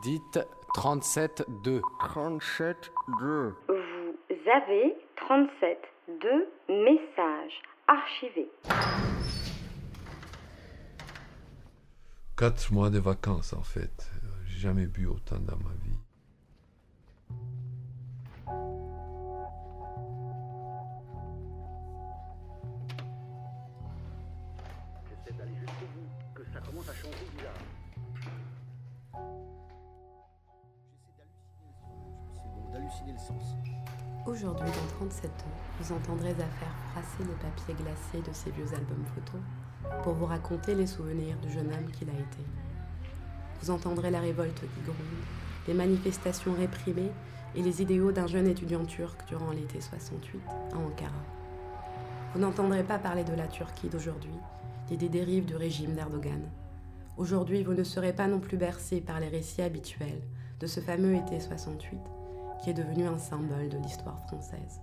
Dites 37-2. 37-2. Vous avez 37 2 messages archivés. Quatre mois de vacances en fait. J'ai jamais bu autant dans ma vie. J'essaie d'aller jusqu'au bout, que ça commence à changer bizarre. D'halluciner le sens. Aujourd'hui, dans 37 ans, vous entendrez à faire frasser les papiers glacés de ces vieux albums photos pour vous raconter les souvenirs du jeune homme qu'il a été. Vous entendrez la révolte qui gronde, les manifestations réprimées et les idéaux d'un jeune étudiant turc durant l'été 68 à Ankara. Vous n'entendrez pas parler de la Turquie d'aujourd'hui et des dérives du régime d'Erdogan. Aujourd'hui, vous ne serez pas non plus bercé par les récits habituels de ce fameux été 68 qui est devenu un symbole de l'histoire française.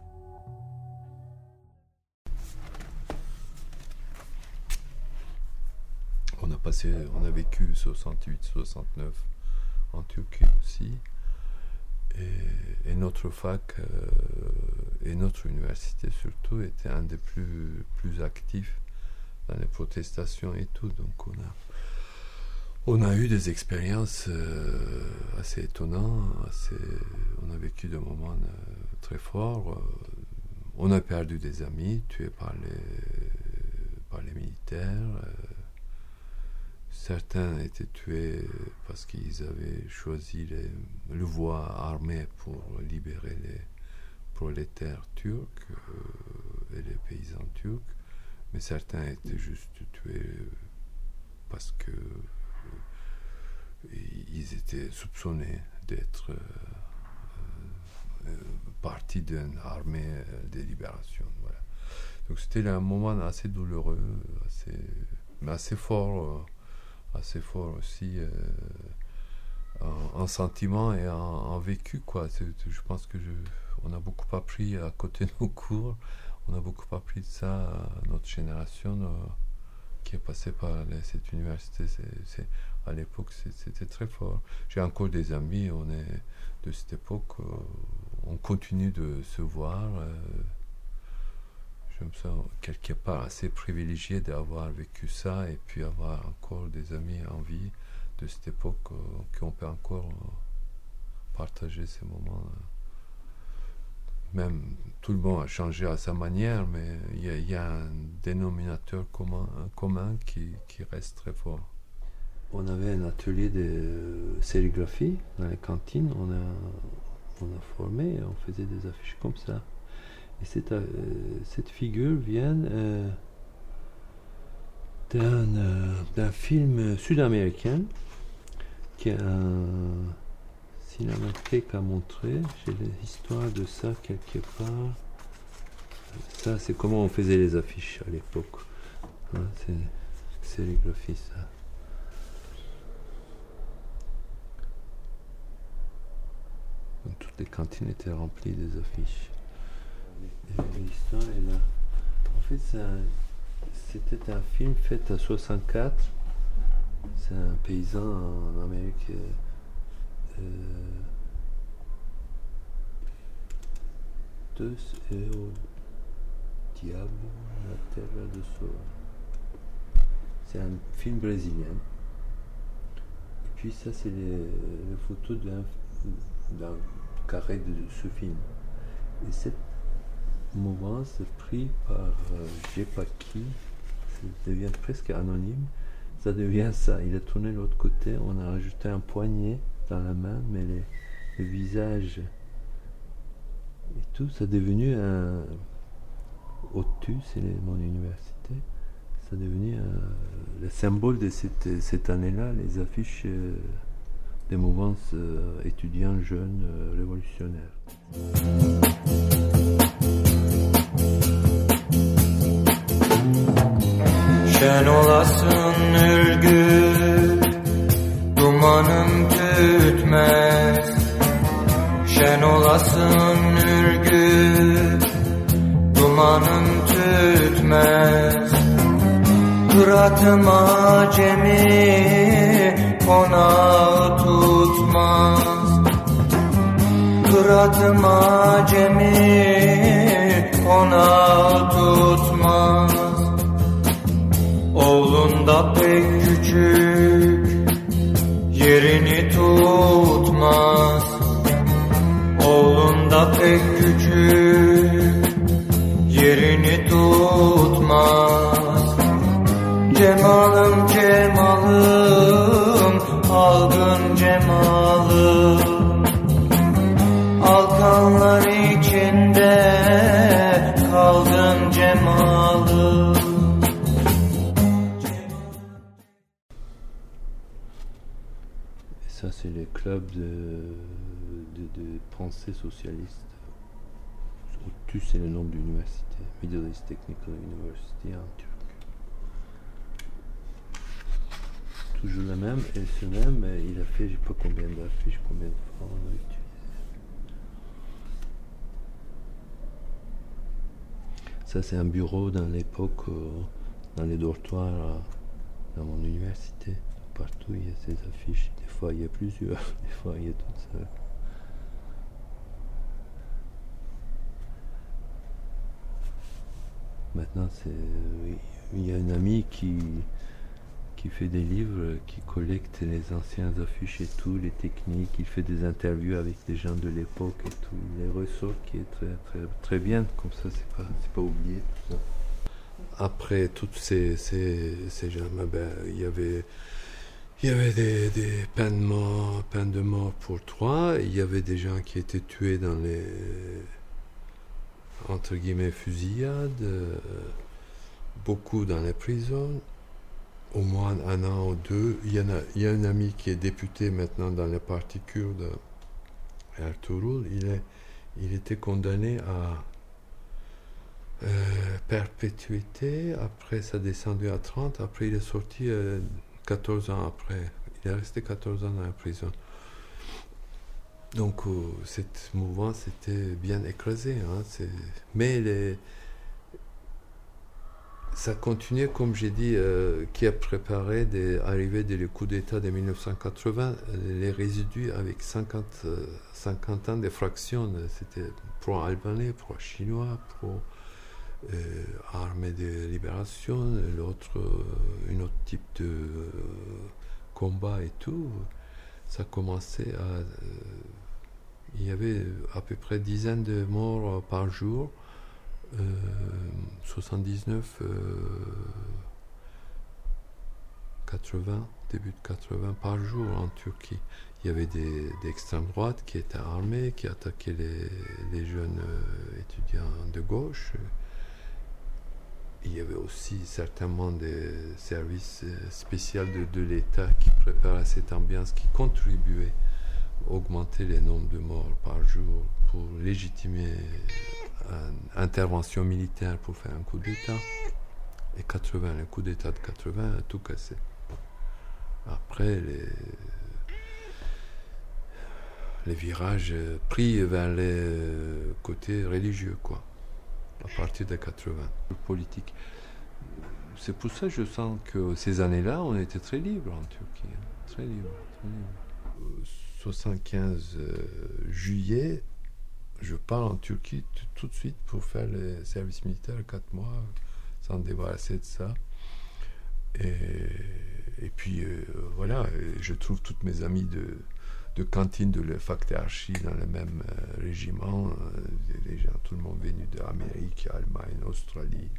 On a passé, on a vécu 68, 69 en Turquie aussi. Et, et notre fac euh, et notre université surtout était un des plus, plus actifs dans les protestations et tout. Donc on a, on a eu des expériences euh, assez étonnantes. On a vécu des moments euh, très forts. Euh, on a perdu des amis tués par les, militaires. Certains étaient tués parce qu'ils avaient choisi le voie armée pour libérer les prolétaires turcs et les paysans turcs. Mais certains étaient juste tués parce que ils étaient soupçonnés d'être euh, euh, partie d'une armée euh, de libération. Donc c'était un moment assez douloureux, assez, mais assez fort, euh, assez fort aussi euh, en, en sentiment et en, vécu. Quoi. Je pense que je, on a beaucoup appris à côté de nos cours, on a beaucoup appris de ça, à notre génération euh, qui est passée par cette université. C'est- à l'époque, c'était très fort. J'ai encore des amis, on est de cette époque, euh, on continue de se voir. euh, je me sens quelque part assez privilégié d'avoir vécu ça et puis avoir encore des amis en vie de cette époque euh, qu'on peut encore partager ces moments. euh. Même tout le monde a changé à sa manière, mais il y, a- un dénominateur commun, un commun qui, reste très fort. On avait un atelier de sérigraphie dans les cantines. On a, formé, on faisait des affiches comme ça. Et cette, euh, cette figure vient euh, d'un euh, d'un film sud-américain qui est un cinémathèque à montrer. J'ai l'histoire de ça quelque part. Ça, c'est comment on faisait les affiches à l'époque. Hein, c'est sérigraphie, ça. Toutes les cantines étaient remplies des affiches. L'histoire est là. En fait, c'était un film fait à 64. C'est un paysan en Amérique. euh, euh, la terre de sol. C'est un film brésilien. Et puis ça, c'est les, photos d'un carré de ce film. Et cette mouvance pris par euh, je pas qui, ça devient presque anonyme, ça devient ça. Il a tourné l'autre côté, on a rajouté un poignet la main, mais les, le visage et tout, ça est devenu un. Au-dessus, c'est mon université, ça est devenu le symbole de cette, cette année-là, les affiches euh, des mouvances euh, étudiants jeunes euh, révolutionnaires. Rüyasın ürgüp Dumanın tütmez. Kıratıma cemi Konağı tutmaz. Kıratıma cemi Konağı tutmaz. Oğlun da pek küçük Yerini tutmaz pek küçük yerini tutmaz. Cemalım cemalım pensée socialiste. Au-dessus, c'est le nom de l'université, Middle East Technical University en turc. Toujours le même, et ce même, il a fait, je sais pas combien d'affiches, combien de fois on l'a utilisé. Ça, c'est un bureau dans l'époque, euh, dans les dortoirs, dans mon université. Partout, il y a ces affiches. Des fois, il y a plusieurs. Des fois, il y a toutes seules. Maintenant, c'est, il y a un ami qui, qui fait des livres, qui collecte les anciennes affiches et tout, les techniques. Il fait des interviews avec des gens de l'époque et tout. Les ressort qui est très, très, très bien. Comme ça, c'est pas, pas oublié. Après toutes ces, ces, ces gens, ben, il y avait, il y avait des, des peines, de mort, peines de mort pour trois. Il y avait des gens qui étaient tués dans les entre guillemets fusillades, euh, beaucoup dans les prisons, au moins un an ou deux. Il y, en a, il y a un ami qui est député maintenant dans le parti kurde, Ertuğrul, il, est, il était condamné à euh, perpétuité, après ça descendu à 30, après il est sorti euh, 14 ans après. Il est resté 14 ans dans la prison. Donc, euh, cette mouvance était bien écrasée. Hein, mais ça continuait, comme j'ai dit, euh, qui a préparé des arrivées des coups d'État de 1980, euh, les résidus avec 50, euh, 50 ans de fractions. euh, C'était pro-albanais, pro-chinois, pro- euh, de libération, l'autre, euh, un autre type de euh, combat et tout. Ça commençait à. Euh, il y avait à peu près dizaines de morts euh, par jour. Euh, 79, euh, 80, début de 80 par jour en Turquie. Il y avait des d'extrême droite qui étaient armés, qui attaquaient les, jeunes euh, étudiants de gauche. Il y avait aussi certainement des services euh, spéciaux de, l'État qui préparaient cette ambiance, qui contribuaient augmenter les nombres de morts par jour pour légitimer une intervention militaire pour faire un coup d'État. Et 80, le coup d'État de 80 a tout cassé. Après, les, les virages euh, pris vers les euh, côtés religieux, quoi, à partir de 80, politique. C'est pour ça que je sens que ces années-là, on était très libre en Turquie. hein, Très libre, très libre. Euh, 75 euh, juillet, je pars en Turquie tout de suite pour faire le service militaire, 4 mois, sans débarrasser de ça. Et, et puis euh, voilà, je trouve toutes mes amies de, de cantine de la fac d'archi dans le même euh, régiment. tout le monde venu d'Amérique, Allemagne, Australie,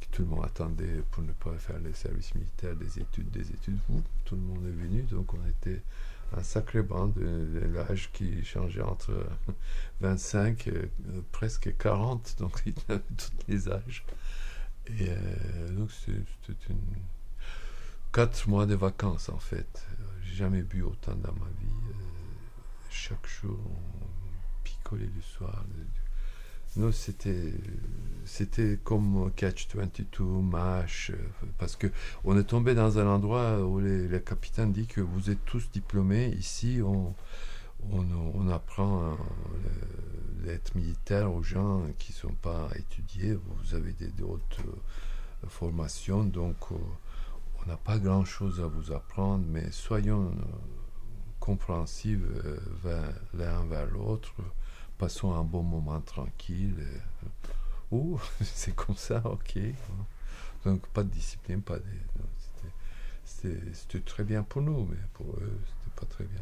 qui tout le monde attendait pour ne pas faire le service militaire, des études, des études. Tout le monde est venu, donc on était un sacré band de, de l'âge qui changeait entre 25 et euh, presque 40, donc il avait tous les âges. Et euh, donc c'était une... quatre mois de vacances en fait. Euh, J'ai jamais bu autant dans ma vie. Euh, chaque jour, on picolait le soir. Non, c'était c'était comme Catch 22, MASH, euh, parce que on est tombé dans un endroit où les, le capitaine dit que vous êtes tous diplômés. Ici, on, on, apprend euh, d'être militaire aux gens qui ne sont pas étudiés. Vous avez des, euh, formations, donc euh, on n'a pas grand-chose à vous apprendre, mais soyons euh, compréhensive euh, vers- l'un vers l'autre. Passons un bon moment tranquille. et, oh, c'est comme ça, ok. Donc pas de discipline, pas de. c'était- très bien pour nous, mais pour eux, c'était pas très bien.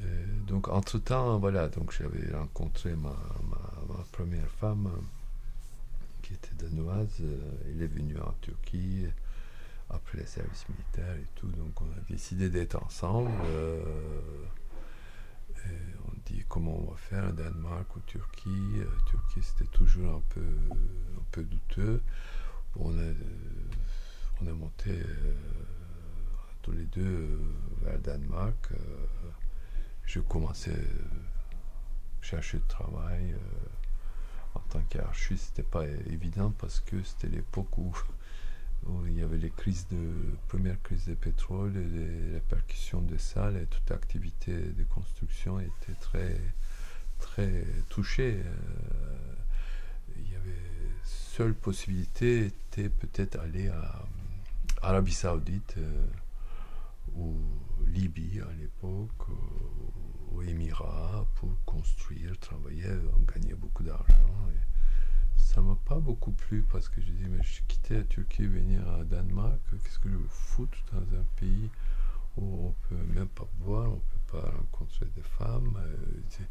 Euh, donc entre-temps, voilà, donc j'avais rencontré ma, ma, première femme euh, qui était danoise. euh, elle est venue en Turquie après le service militaire et tout. Donc on a décidé d'être ensemble. euh, comment on va faire, Danemark ou Turquie. Euh, Turquie, c'était toujours un peu, douteux. On a, euh, on monté euh, tous les deux vers Danemark. je commençais à chercher de travail en tant qu'archiste. C'était pas évident parce que c'était l'époque où, où il y avait les crises de première crise de pétrole et les répercussions de ça, toute activité de construction était très très touchée. Euh, il y avait seule possibilité était peut-être aller à Arabie Saoudite euh, ou Libye à l'époque, aux Émirats pour construire, travailler, on gagnait beaucoup d'argent. Pas beaucoup plu parce que je dis mais je quittais la Turquie venir à Danemark, qu'est-ce que je veux foutre dans un pays où on peut même pas boire, on peut pas rencontrer des femmes. euh,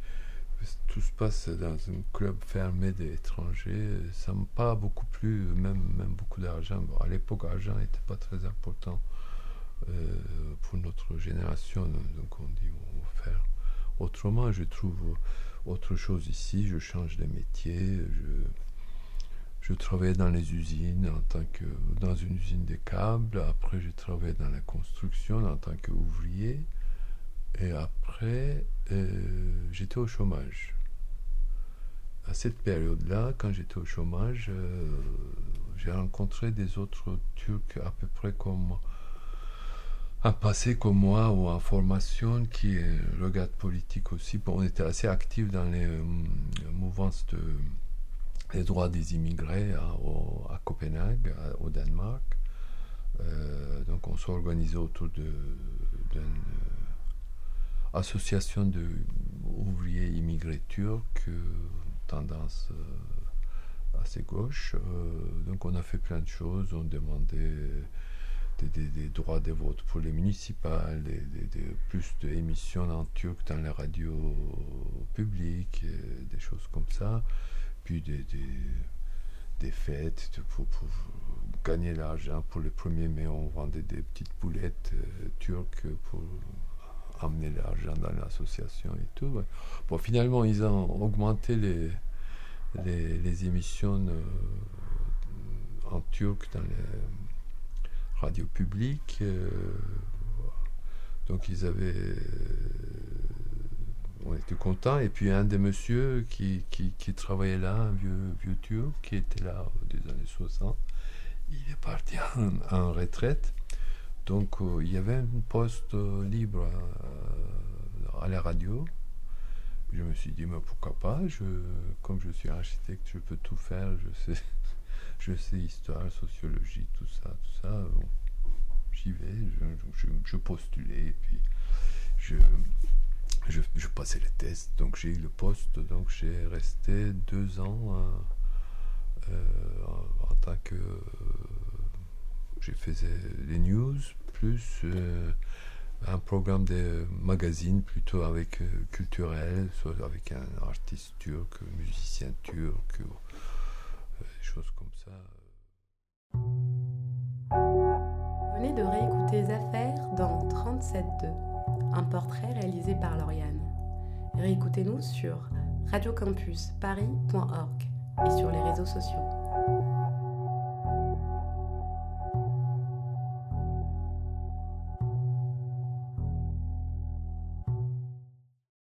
tout se passe dans un club fermé d'étrangers. Ça m'a pas beaucoup plu, même, même beaucoup d'argent. Bon, à l'époque, l'argent n'était pas très important euh, pour notre génération. Donc on dit on va faire autrement. Je trouve autre chose ici. Je change de métier. Je, je travaillais dans les usines en tant que dans une usine de câbles. Après, j'ai travaillé dans la construction en tant qu'ouvrier. Et après, euh, j'étais au chômage. À cette période-là, quand j'étais au chômage, euh, j'ai rencontré des autres Turcs à peu près comme un passé comme moi ou en formation qui regarde politique aussi. On était assez actifs dans les euh, mouvances de, des droits des immigrés à, Copenhague, au Danemark. Euh, donc on s'organisait autour de- d'une euh, association d'ouvriers immigrés turcs, euh, tendance assez gauche. Donc on a fait plein de choses, on demandait des, droits de vote pour les municipales, plus d'émissions en turc dans les radios publiques, des choses comme ça. Des, fêtes pour, gagner l'argent. Pour le 1er mai, on vendait des petites boulettes euh, turques pour amener l'argent dans l'association et tout. Bon, finalement, ils ont augmenté les, les, les émissions euh, en turc dans les radios publiques. euh, donc, ils avaient. Euh, on était contents. Et puis, un des messieurs qui, qui, travaillait là, un vieux, vieux qui était là des années 60, il est parti en, retraite. Donc, euh, il y avait un poste euh, libre euh, à la radio. Je me suis dit, mais pourquoi pas? Je, Comme je suis architecte, je peux tout faire. Je sais, je sais histoire, sociologie, tout ça, tout ça. J'y vais, je, je, je postulais, et puis je, je, passais les tests. Donc, j'ai eu le poste. Donc, j'ai resté deux ans euh, euh, en, tant que. euh, je faisais les news, plus euh, un programme de magazine plutôt avec culturel, soit avec un artiste turc, musicien turc, des choses comme ça. Venez de réécouter Affaires dans 37.2, un portrait réalisé par Lauriane. Réécoutez-nous sur radiocampusparis.org et sur les réseaux sociaux.